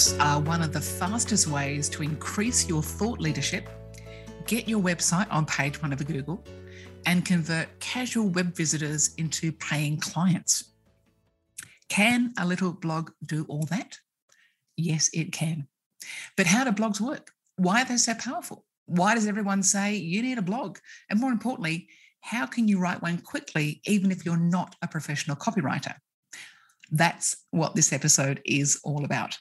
Blogs are one of the fastest ways to increase your thought leadership, get your website on page one of Google, and convert casual web visitors into paying clients. Can a little blog do all that? Yes, it can. But how do blogs work? Why are they so powerful? Why does everyone say you need a blog? And more importantly, how can you write one quickly, even if you're not a professional copywriter? That's what this episode is all about.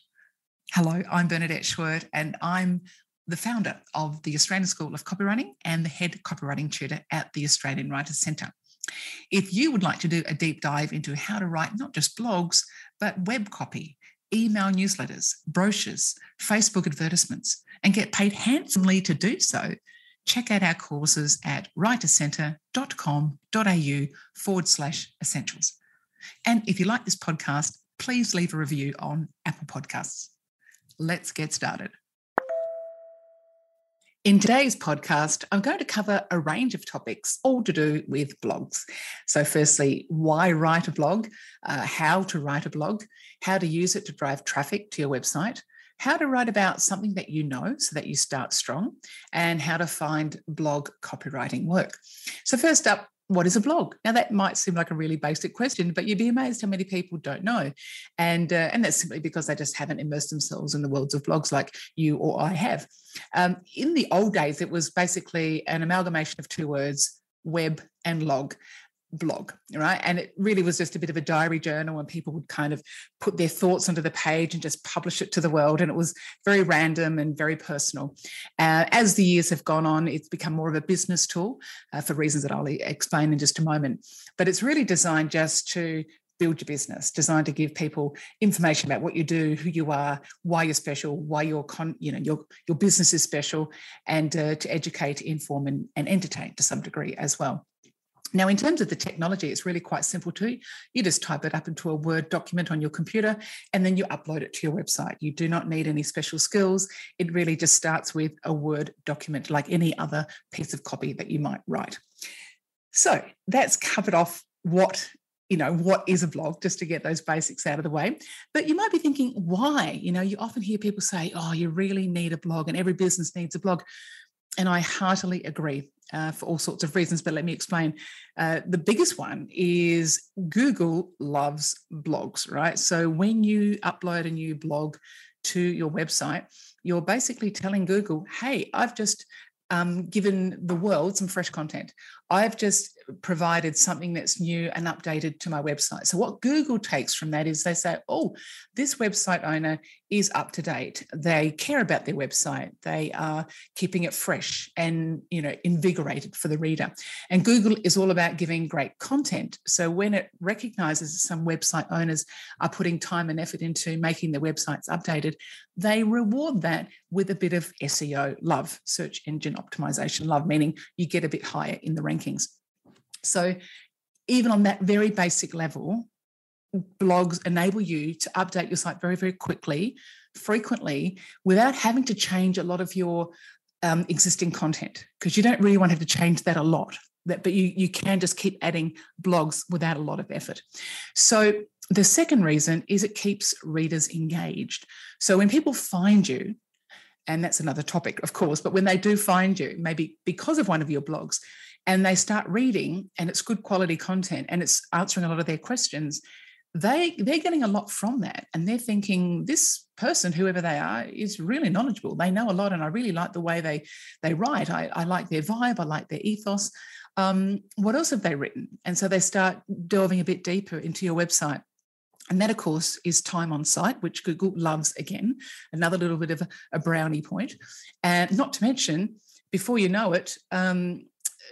Hello, I'm Bernadette Schwerdt, and I'm the founder of the Australian School of Copywriting and the head copywriting tutor at the Australian Writers Centre. If you would like to do a deep dive into how to write not just blogs, but web copy, email newsletters, brochures, Facebook advertisements, and get paid handsomely to do so, check out our courses at writercentre.com.au forward slash essentials. And if you like this podcast, please leave a review on Apple Podcasts. Let's get started. In today's podcast, I'm going to cover a range of topics, all to do with blogs. So, firstly, why write a blog, uh, how to write a blog, how to use it to drive traffic to your website, how to write about something that you know so that you start strong, and how to find blog copywriting work. So, first up, what is a blog? Now that might seem like a really basic question, but you'd be amazed how many people don't know, and uh, and that's simply because they just haven't immersed themselves in the worlds of blogs like you or I have. Um, in the old days, it was basically an amalgamation of two words: web and log blog, right? And it really was just a bit of a diary journal and people would kind of put their thoughts onto the page and just publish it to the world. And it was very random and very personal. Uh, as the years have gone on, it's become more of a business tool uh, for reasons that I'll explain in just a moment. But it's really designed just to build your business designed to give people information about what you do who you are why you're special why your con you know your your business is special and uh, to educate inform and, and entertain to some degree as well now, in terms of the technology, it's really quite simple too. You just type it up into a Word document on your computer and then you upload it to your website. You do not need any special skills. It really just starts with a Word document like any other piece of copy that you might write. So that's covered off what you know what is a blog just to get those basics out of the way but you might be thinking why you know you often hear people say oh you really need a blog and every business needs a blog and I heartily agree uh, for all sorts of reasons, but let me explain. Uh, the biggest one is Google loves blogs, right? So when you upload a new blog to your website, you're basically telling Google, hey, I've just um, given the world some fresh content. I've just provided something that's new and updated to my website. So what Google takes from that is they say, oh, this website owner is up to date. They care about their website. They are keeping it fresh and you know invigorated for the reader. And Google is all about giving great content. So when it recognizes that some website owners are putting time and effort into making their websites updated, they reward that with a bit of SEO love, search engine optimization love, meaning you get a bit higher in the rankings. So, even on that very basic level, blogs enable you to update your site very, very quickly, frequently, without having to change a lot of your um, existing content because you don't really want to have to change that a lot. That, but you you can just keep adding blogs without a lot of effort. So the second reason is it keeps readers engaged. So when people find you, and that's another topic, of course, but when they do find you, maybe because of one of your blogs, and they start reading and it's good quality content and it's answering a lot of their questions they they're getting a lot from that and they're thinking this person whoever they are is really knowledgeable. They know a lot and i really like the way they they write. I, I like their vibe. I like their ethos. Um, what else have they written? And so they start delving a bit deeper into your website. And that, of course, is time on site, which Google loves again, another little bit of a, brownie point. And not to mention, before you know it, um,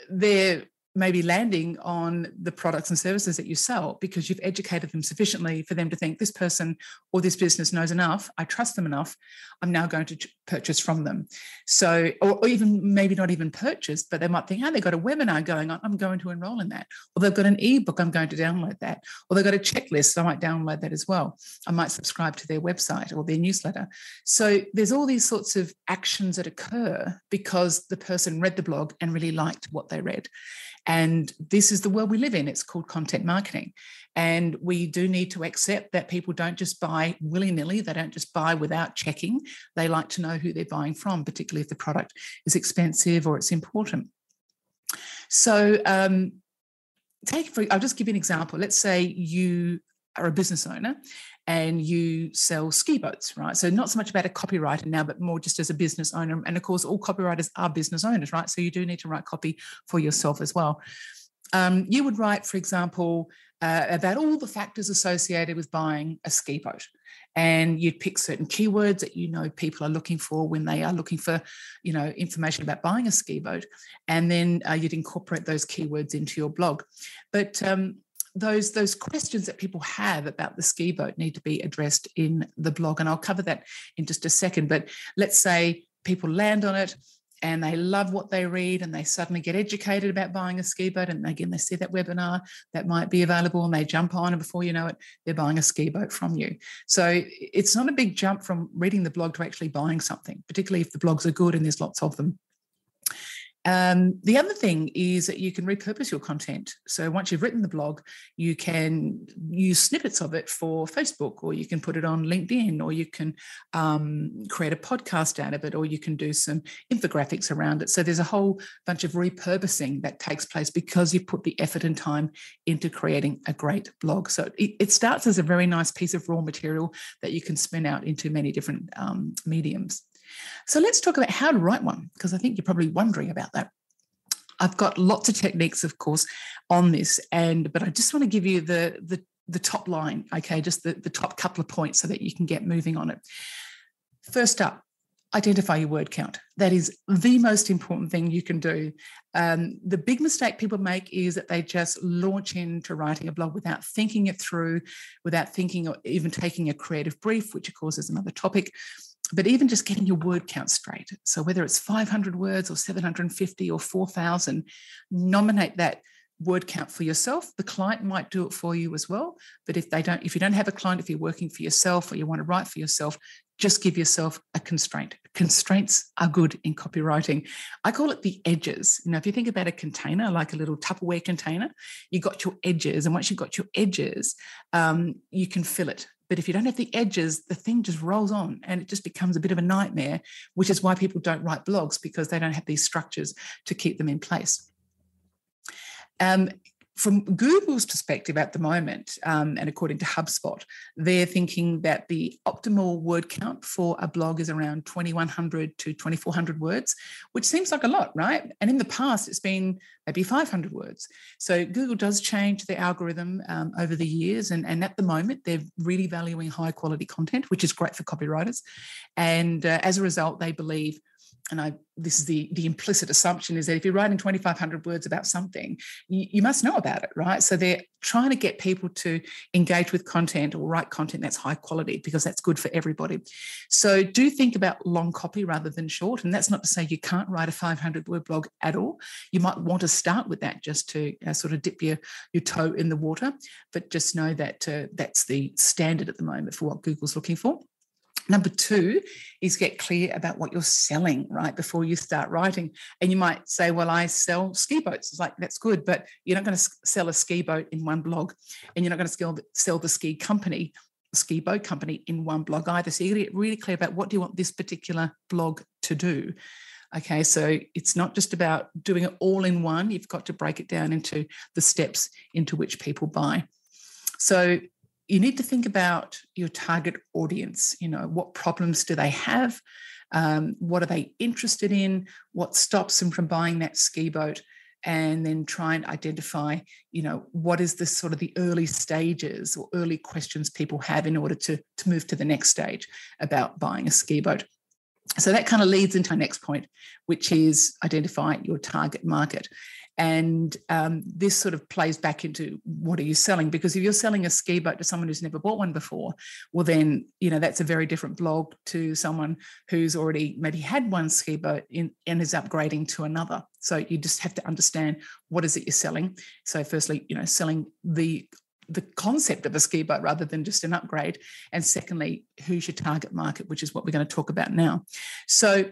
they're maybe landing on the products and services that you sell because you've educated them sufficiently for them to think this person or this business knows enough. I trust them enough. I'm now going to purchase from them. So or, or even maybe not even purchase but they might think oh they've got a webinar going on. I'm going to enroll in that. Or they've got an ebook i'm going to download that. Or they've got a checklist i might download that as well. I might subscribe to their website or their newsletter. So there's all these sorts of actions that occur because the person read the blog and really liked what they read And this is the world we live in. It's called content marketing. And we do need to accept that people don't just buy willy nilly, they don't just buy without checking. They like to know who they're buying from, particularly if the product is expensive or it's important. So, um, take for I'll just give you an example. Let's say you are a business owner and you sell ski boats, right? So not so much about a copywriter now, but more just as a business owner. And of course, all copywriters are business owners, right? So you do need to write copy for yourself as well. Um, you would write, for example, uh, about all the factors associated with buying a ski boat. And you'd pick certain keywords that you know people are looking for when they are looking for, you know, information about buying a ski boat, and then uh, you'd incorporate those keywords into your blog. But um, those those questions that people have about the ski boat need to be addressed in the blog and i'll cover that in just a second. But let's say people land on it and they love what they read and they suddenly get educated about buying a ski boat and again they see that webinar that might be available and they jump on and before you know it they're buying a ski boat from you. So it's not a big jump from reading the blog to actually buying something particularly if the blogs are good and there's lots of them um, the other thing is that you can repurpose your content. So once you've written the blog, you can use snippets of it for Facebook, or you can put it on LinkedIn, or you can um, create a podcast out of it, or you can do some infographics around it. So there's a whole bunch of repurposing that takes place because you put the effort and time into creating a great blog. So it, it starts as a very nice piece of raw material that you can spin out into many different um, mediums. So let's talk about how to write one, because I think you're probably wondering about that. I've got lots of techniques, of course, on this, and but I just want to give you the the the top line, okay, just the, the top couple of points so that you can get moving on it. First up, identify your word count. That is the most important thing you can do. Um, the big mistake people make is that they just launch into writing a blog without thinking it through, without thinking or even taking a creative brief, which of course is another topic but even just getting your word count straight. So whether it's 500 words or 750 or 4,000, nominate that word count for yourself. The client might do it for you as well. But if they don't, if you don't have a client, if you're working for yourself or you want to write for yourself, just give yourself a constraint. Constraints are good in copywriting. I call it the edges. You know, if you think about a container, like a little Tupperware container, you got your edges, and once you've got your edges, um, you can fill it. But if you don't have the edges, the thing just rolls on and it just becomes a bit of a nightmare, which is why people don't write blogs because they don't have these structures to keep them in place. Um, from Google's perspective at the moment, um, and according to HubSpot, they're thinking that the optimal word count for a blog is around 2100 to 2400 words, which seems like a lot, right? And in the past, it's been maybe 500 words. So Google does change their algorithm um, over the years, and, and at the moment, they're really valuing high quality content, which is great for copywriters. And uh, as a result, they believe and I this is the the implicit assumption is that if you're writing 2,500 words about something, you, you, must know about it, right? So they're trying to get people to engage with content or write content that's high quality because that's good for everybody. So do think about long copy rather than short, and that's not to say you can't write a 500 word blog at all. You might want to start with that just to uh, sort of dip your your toe in the water, but just know that uh, that's the standard at the moment for what Google's looking for. Number two is get clear about what you're selling right before you start writing. And you might say, Well, I sell ski boats. It's like, that's good, but you're not going to sell a ski boat in one blog and you're not going to sell the ski company, ski boat company in one blog either. So you get really clear about what do you want this particular blog to do. Okay, so it's not just about doing it all in one, you've got to break it down into the steps into which people buy. So you need to think about your target audience. You know, what problems do they have? Um, what are they interested in? What stops them from buying that ski boat? And then try and identify, you know, what is the sort of the early stages or early questions people have in order to, to move to the next stage about buying a ski boat. So that kind of leads into our next point, which is identify your target market. And um, this sort of plays back into what are you selling? Because if you're selling a ski boat to someone who's never bought one before, well, then, you know, that's a very different blog to someone who's already maybe had one ski boat in, and is upgrading to another. So you just have to understand what is it you're selling. So firstly, you know, selling the the concept of a ski boat rather than just an upgrade. And secondly, who's your target market, which is what we're going to talk about now. So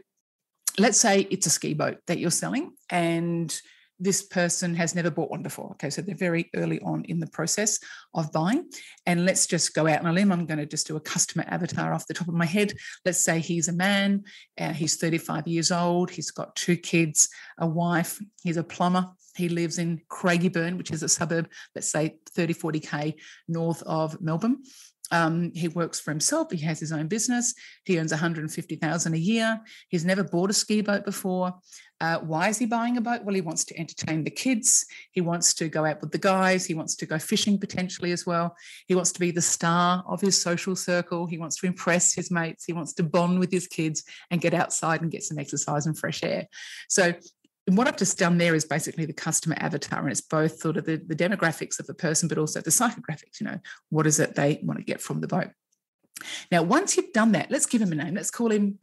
let's say it's a ski boat that you're selling and this person has never bought one before. Okay, so they're very early on in the process of buying. And let's just go out on a limb. I'm going to just do a customer avatar off the top of my head. Let's say he's a man, uh, he's 35 years old, he's got two kids, a wife, he's a plumber. He lives in Craigieburn, which is a suburb, let's say 30, 40K north of Melbourne. Um, he works for himself. He has his own business. He earns 150,000 a year. He's never bought a ski boat before. Uh, why is he buying a boat? Well, he wants to entertain the kids. He wants to go out with the guys. He wants to go fishing potentially as well. He wants to be the star of his social circle. He wants to impress his mates. He wants to bond with his kids and get outside and get some exercise and fresh air. So and what I've just done there is basically the customer avatar, and it's both sort of the, the demographics of the person, but also the psychographics. You know, what is it they want to get from the boat? Now, once you've done that, let's give him a name. Let's call him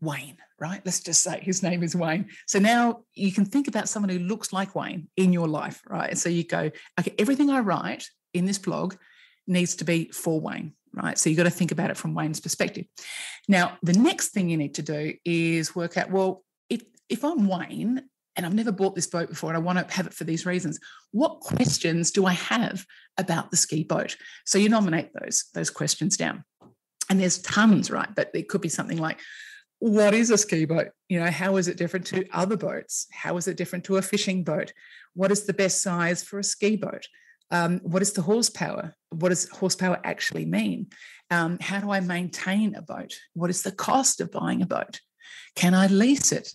Wayne, right? Let's just say his name is Wayne. So now you can think about someone who looks like Wayne in your life, right? So you go, okay, everything I write in this blog needs to be for Wayne, right? So you've got to think about it from Wayne's perspective. Now, the next thing you need to do is work out, well, if I'm Wayne and I've never bought this boat before and I want to have it for these reasons, what questions do I have about the ski boat? So you nominate those, those questions down. And there's tons, right? But it could be something like, what is a ski boat? You know, how is it different to other boats? How is it different to a fishing boat? What is the best size for a ski boat? Um, what is the horsepower? What does horsepower actually mean? Um, how do I maintain a boat? What is the cost of buying a boat? Can I lease it?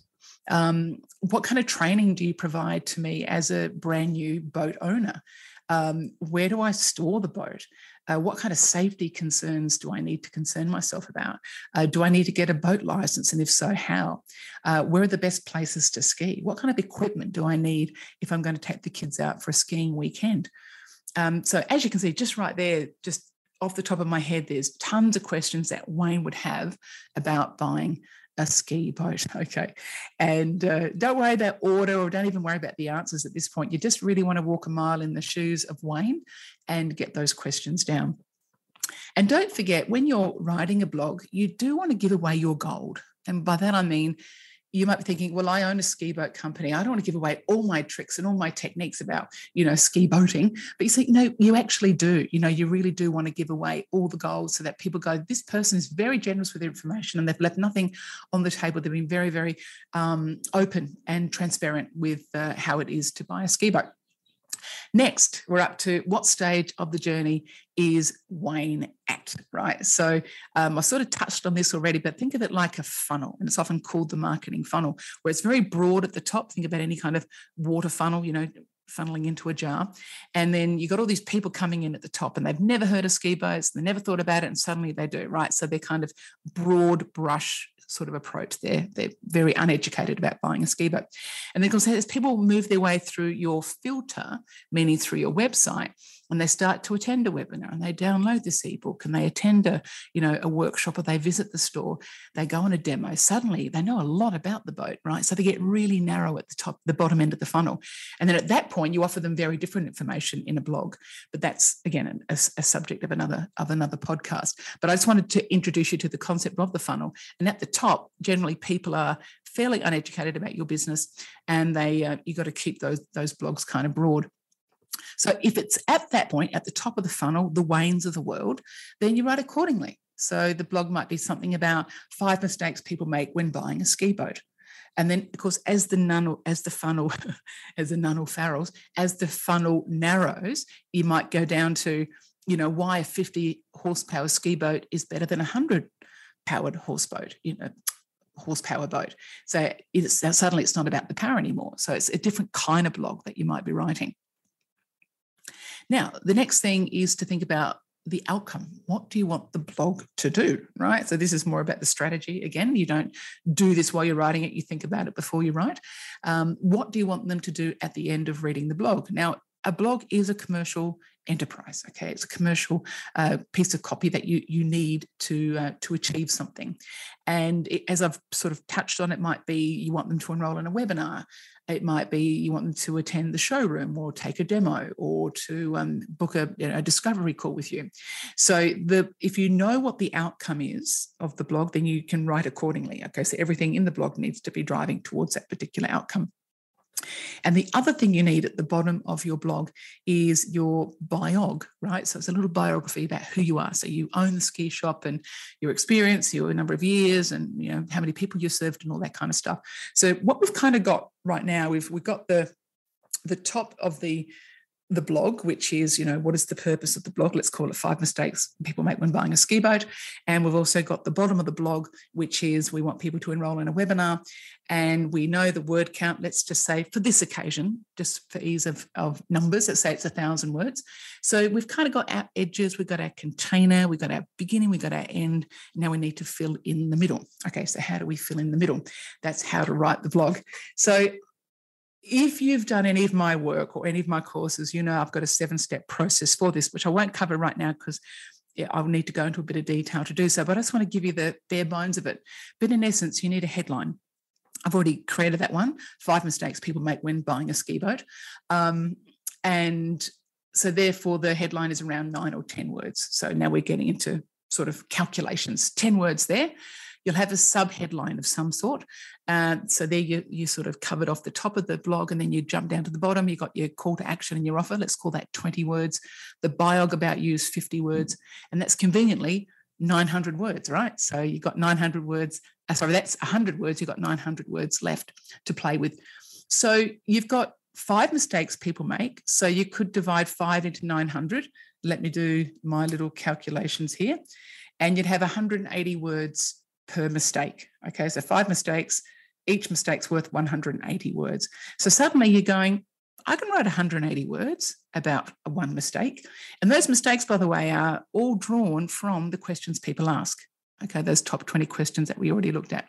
Um, what kind of training do you provide to me as a brand new boat owner? Um, where do I store the boat? Uh, what kind of safety concerns do I need to concern myself about? Uh, do I need to get a boat license? And if so, how? Uh, where are the best places to ski? What kind of equipment do I need if I'm going to take the kids out for a skiing weekend? Um, so, as you can see, just right there, just off the top of my head, there's tons of questions that Wayne would have about buying a ski boat. Okay. And uh, don't worry about order or don't even worry about the answers at this point. You just really want to walk a mile in the shoes of Wayne and get those questions down. And don't forget, when you're writing a blog, you do want to give away your gold. And by that, I mean, you might be thinking, well, I own a ski boat company. I don't want to give away all my tricks and all my techniques about, you know, ski boating. But you see, no, you actually do. You know, you really do want to give away all the goals so that people go, this person is very generous with their information and they've left nothing on the table. They've been very, very um, open and transparent with uh, how it is to buy a ski boat. Next, we're up to what stage of the journey is Wayne at, right? So um, I sort of touched on this already, but think of it like a funnel, and it's often called the marketing funnel, where it's very broad at the top. Think about any kind of water funnel, you know, funneling into a jar. And then you got all these people coming in at the top and they've never heard of ski boats, they never thought about it, and suddenly they do, right? So they're kind of broad brush sort of approach. They're, they're very uneducated about buying a ski boat. And then, of course, as people move their way through your filter, meaning through your website, and they start to attend a webinar and they download this ebook and they attend a you know a workshop or they visit the store they go on a demo suddenly they know a lot about the boat right? So they get really narrow at the top the bottom end of the funnel. And then at that point you offer them very different information in a blog but that's again a, a subject of another of another podcast. But i just wanted to introduce you to the concept of the funnel. And at the top generally people are fairly uneducated about your business and they uh, you got to keep those those blogs kind of broad so if it's at that point, at the top of the funnel, the Waynes of the world, then you write accordingly. So the blog might be something about five mistakes people make when buying a ski boat. And then, of course, as the nunnel, as the funnel, as the nunnel farrels, as the funnel narrows, you might go down to, you know, why a 50 horsepower ski boat is better than a 100 powered horse boat, you know, horsepower boat. So it's, suddenly it's not about the power anymore. So it's a different kind of blog that you might be writing. Now, the next thing is to think about the outcome. What do you want the blog to do? Right. So, this is more about the strategy. Again, you don't do this while you're writing it, you think about it before you write. Um, what do you want them to do at the end of reading the blog? Now, a blog is a commercial enterprise okay it's a commercial uh, piece of copy that you you need to uh, to achieve something and it, as i've sort of touched on it might be you want them to enroll in a webinar it might be you want them to attend the showroom or take a demo or to um, book a, you know, a, discovery call with you. So the if you know what the outcome is of the blog, then you can write accordingly. Okay, so everything in the blog needs to be driving towards that particular outcome. And the other thing you need at the bottom of your blog is your biog, right? So it's a little biography about who you are. So you own the ski shop and your experience, your number of years, and you know how many people you served and all that kind of stuff. So what we've kind of got right now, we've we've got the the top of the the blog, which is, you know, what is the purpose of the blog? Let's call it five mistakes people make when buying a ski boat. And we've also got the bottom of the blog, which is we want people to enroll in a webinar. And we know the word count, let's just say for this occasion, just for ease of, of numbers, let's say it's a thousand words. So we've kind of got our edges, we've got our container, we've got our beginning, we've got our end. Now we need to fill in the middle. Okay, so how do we fill in the middle? That's how to write the blog. So if you've done any of my work or any of my courses, you know I've got a seven step process for this, which I won't cover right now because yeah, I'll need to go into a bit of detail to do so. But I just want to give you the bare bones of it. But in essence, you need a headline. I've already created that one five mistakes people make when buying a ski boat. Um, and so, therefore, the headline is around nine or 10 words. So now we're getting into sort of calculations, 10 words there you'll have a sub headline of some sort. Uh, so there you, you sort of covered off the top of the blog and then you jump down to the bottom. You got your call to action and your offer. Let's call that 20 words. The biog about you is 50 words. And that's conveniently 900 words, right? So you've got 900 words. Uh, sorry, that's 100 words. You've got 900 words left to play with. So you've got five mistakes people make. So you could divide five into 900. Let me do my little calculations here. And you'd have 180 words per mistake. Okay, so five mistakes, each mistake's worth 180 words. So suddenly you're going, I can write 180 words about one mistake. And those mistakes, by the way, are all drawn from the questions people ask. Okay, those top 20 questions that we already looked at.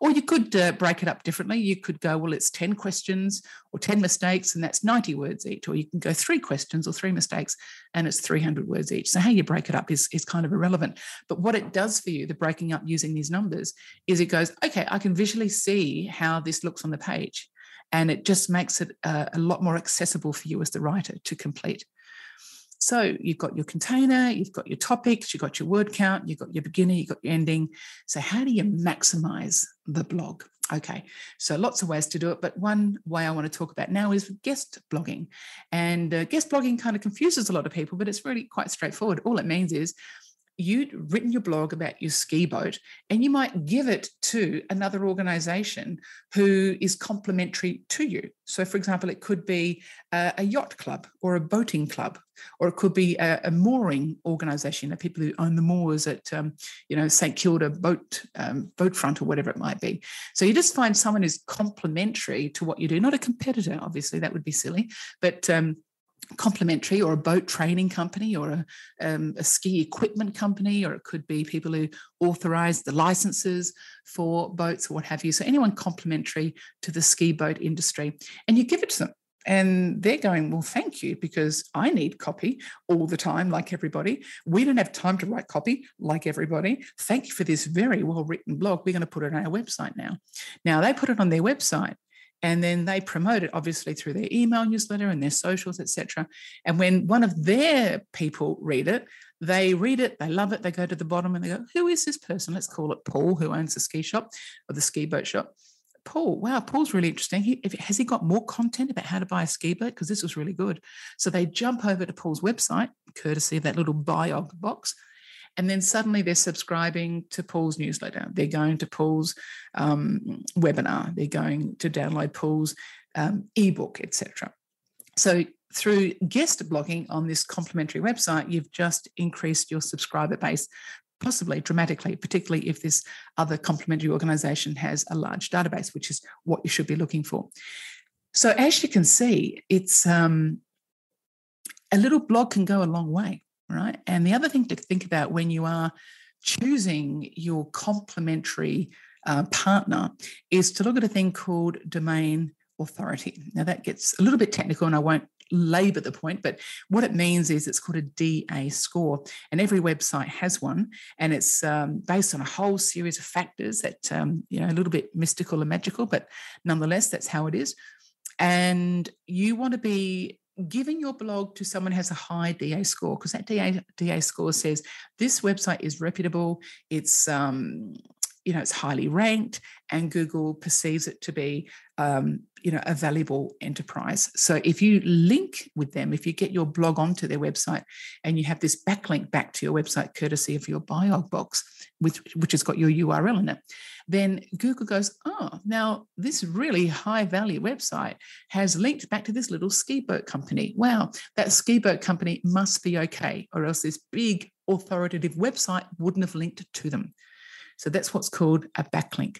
Or you could uh, break it up differently. You could go, well, it's 10 questions or 10 mistakes, and that's 90 words each. Or you can go three questions or three mistakes, and it's 300 words each. So, how you break it up is, is kind of irrelevant. But what it does for you, the breaking up using these numbers, is it goes, okay, I can visually see how this looks on the page. And it just makes it uh, a lot more accessible for you as the writer to complete. So you've got your container, you've got your topics, you've got your word count, you've got your beginner, you've got your ending. So how do you maximize the blog? Okay, so lots of ways to do it, but one way I want to talk about now is guest blogging. And uh, guest blogging kind of confuses a lot of people, but it's really quite straightforward. All it means is you'd written your blog about your ski boat and you might give it to another organization who is complementary to you. So, for example, it could be a, yacht club or a boating club, or it could be a, a mooring organization, you people who own the moors at, um, you know, St Kilda boat um, boatfront or whatever it might be. So you just find someone who's complementary to what you do, not a competitor, obviously, that would be silly, but um, complementary or a boat training company or a, um, a, ski equipment company or it could be people who authorize the licenses for boats or what have you. So anyone complementary to the ski boat industry. And you give it to them and they're going well thank you because i need copy all the time like everybody. We don't have time to write copy like everybody. Thank you for this very well written blog. We're going to put it on our website now. Now they put it on their website and then they promote it obviously through their email newsletter and their socials etc and when one of their people read it they read it they love it they go to the bottom and they go who is this person let's call it paul who owns the ski shop or the ski boat shop Paul, wow, Paul's really interesting. He, if, has he got more content about how to buy a ski boat? Because this was really good. So they jump over to Paul's website, courtesy of that little bio box, and then suddenly they're subscribing to Paul's newsletter. They're going to Paul's um, webinar. They're going to download Paul's um, ebook, etc. So through guest blogging on this complementary website, you've just increased your subscriber base possibly dramatically, particularly if this other complementary organization has a large database, which is what you should be looking for. So as you can see, it's um, a little blog can go a long way right? And the other thing to think about when you are choosing your complementary uh, partner is to look at a thing called domain authority. Now, that gets a little bit technical and I won't labor the point, but what it means is it's called a DA score. And every website has one. And it's um, based on a whole series of factors that, um, you know, a little bit mystical and magical, but nonetheless, that's how it is. And you want to be giving your blog to someone has a high DA score, because that DA, DA score says this website is reputable, it's um, you know, it's highly ranked, and Google perceives it to be um, you know a valuable enterprise. So if you link with them if you get your blog onto their website and you have this backlink back to your website courtesy of your biog box which has got your url in it then google goes oh now this really high value website has linked back to this little ski boat company. Wow that ski boat company must be okay or else this big authoritative website wouldn't have linked to them so that's what's called a backlink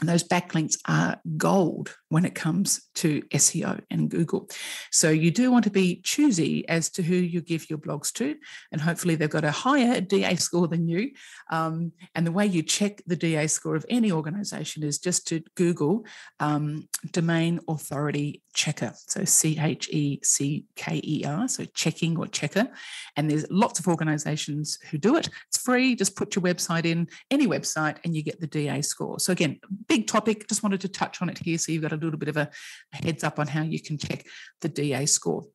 and those backlinks are gold when it comes to SEO and Google. So you do want to be choosy as to who you give your blogs to, and hopefully they've got a higher DA score than you. Um, and the way you check the DA score of any organization is just to Google um, domain authority checker. So C H E C K E R, so checking or checker. And there's lots of organizations who do it. It's free. Just put your website in, any website, and you get the DA score. So again, big topic. Just wanted to touch on it here so you've got a little bit of a heads up on how you can check the DA score.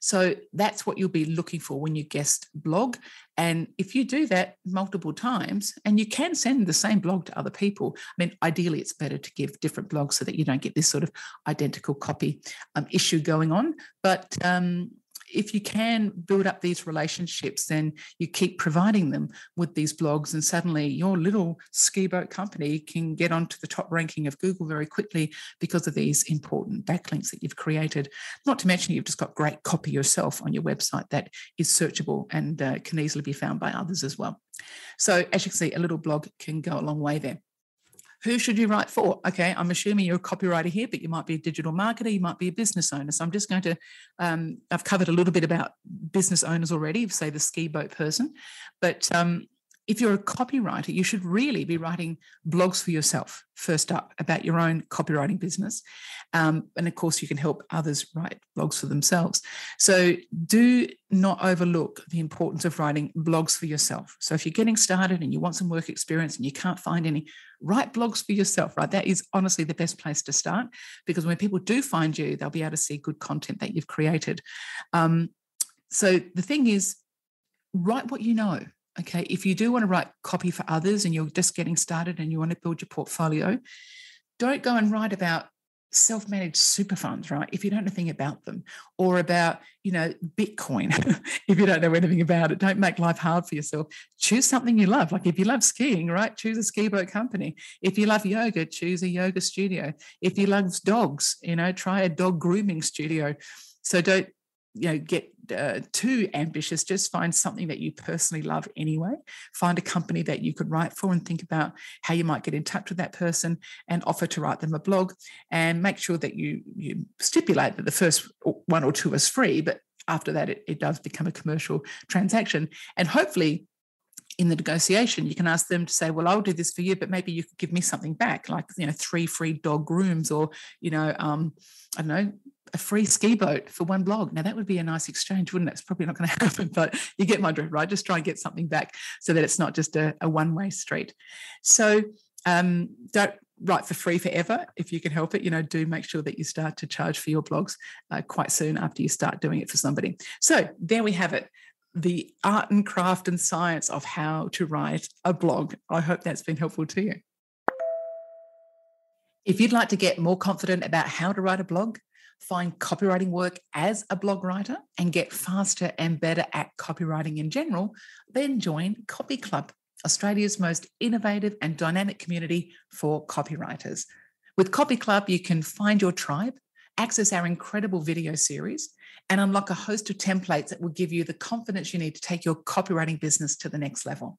So that's what you'll be looking for when you guest blog. And if you do that multiple times, and you can send the same blog to other people, I mean, ideally it's better to give different blogs so that you don't get this sort of identical copy um, issue going on. But um, if you can build up these relationships, then you keep providing them with these blogs, and suddenly your little ski boat company can get onto the top ranking of Google very quickly because of these important backlinks that you've created. Not to mention, you've just got great copy yourself on your website that is searchable and uh, can easily be found by others as well. So, as you can see, a little blog can go a long way there. Who should you write for? Okay, I'm assuming you're a copywriter here, but you might be a digital marketer, you might be a business owner. So I'm just going to, um, I've covered a little bit about business owners already, say the ski boat person, but um, if you're a copywriter, you should really be writing blogs for yourself, first up, about your own copywriting business. Um, and of course, you can help others write blogs for themselves. So do not overlook the importance of writing blogs for yourself. So if you're getting started and you want some work experience and you can't find any, write blogs for yourself, right? That is honestly the best place to start because when people do find you, they'll be able to see good content that you've created. Um, so the thing is, write what you know Okay, if you do want to write copy for others and you're just getting started and you want to build your portfolio, don't go and write about self-managed super funds right? If you don't know anything about them or about you know bitcoin if you don't know anything about it don't make life hard for yourself. Choose something you love. Like if you love skiing right choose a ski boat company. If you love yoga choose a yoga studio. If you love dogs you know try a dog grooming studio. So don't you know get uh, too ambitious just find something that you personally love anyway. Find a company that you could write for and think about how you might get in touch with that person and offer to write them a blog and make sure that you you stipulate that the first one or two is free but after that it, it does become a commercial transaction. And hopefully in the negotiation, you can ask them to say, "Well, I'll do this for you, but maybe you could give me something back, like you know, three free dog grooms, or you know, um, I don't know, a free ski boat for one blog. Now that would be a nice exchange, wouldn't it? It's probably not going to happen, but you get my drift, right? Just try and get something back so that it's not just a, a one-way street. So um, don't write for free forever if you can help it. You know, do make sure that you start to charge for your blogs uh, quite soon after you start doing it for somebody. So there we have it. The art and craft and science of how to write a blog. I hope that's been helpful to you. If you'd like to get more confident about how to write a blog, find copywriting work as a blog writer and get faster and better at copywriting in general, then join Copy Club, Australia's most innovative and dynamic community for copywriters. With Copy Club, you can find your tribe, access our incredible video series, and unlock a host of templates that will give you the confidence you need to take your copywriting business to the next level.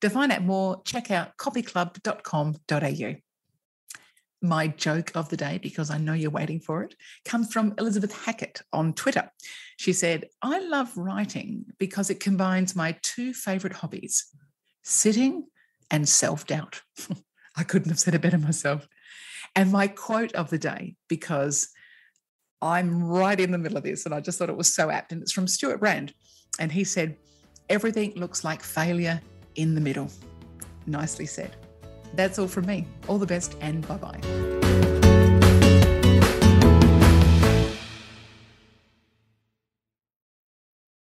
To find out more, check out copyclub.com.au my joke of the day, because I know you're waiting for it, comes from Elizabeth Hackett on Twitter. She said, I love writing because it combines my two favorite hobbies sitting and self doubt. I couldn't have said it better myself. And my quote of the day, because I'm right in the middle of this and I just thought it was so apt, and it's from Stewart Brand. And he said, Everything looks like failure in the middle. Nicely said. That's all from me. All the best and bye bye.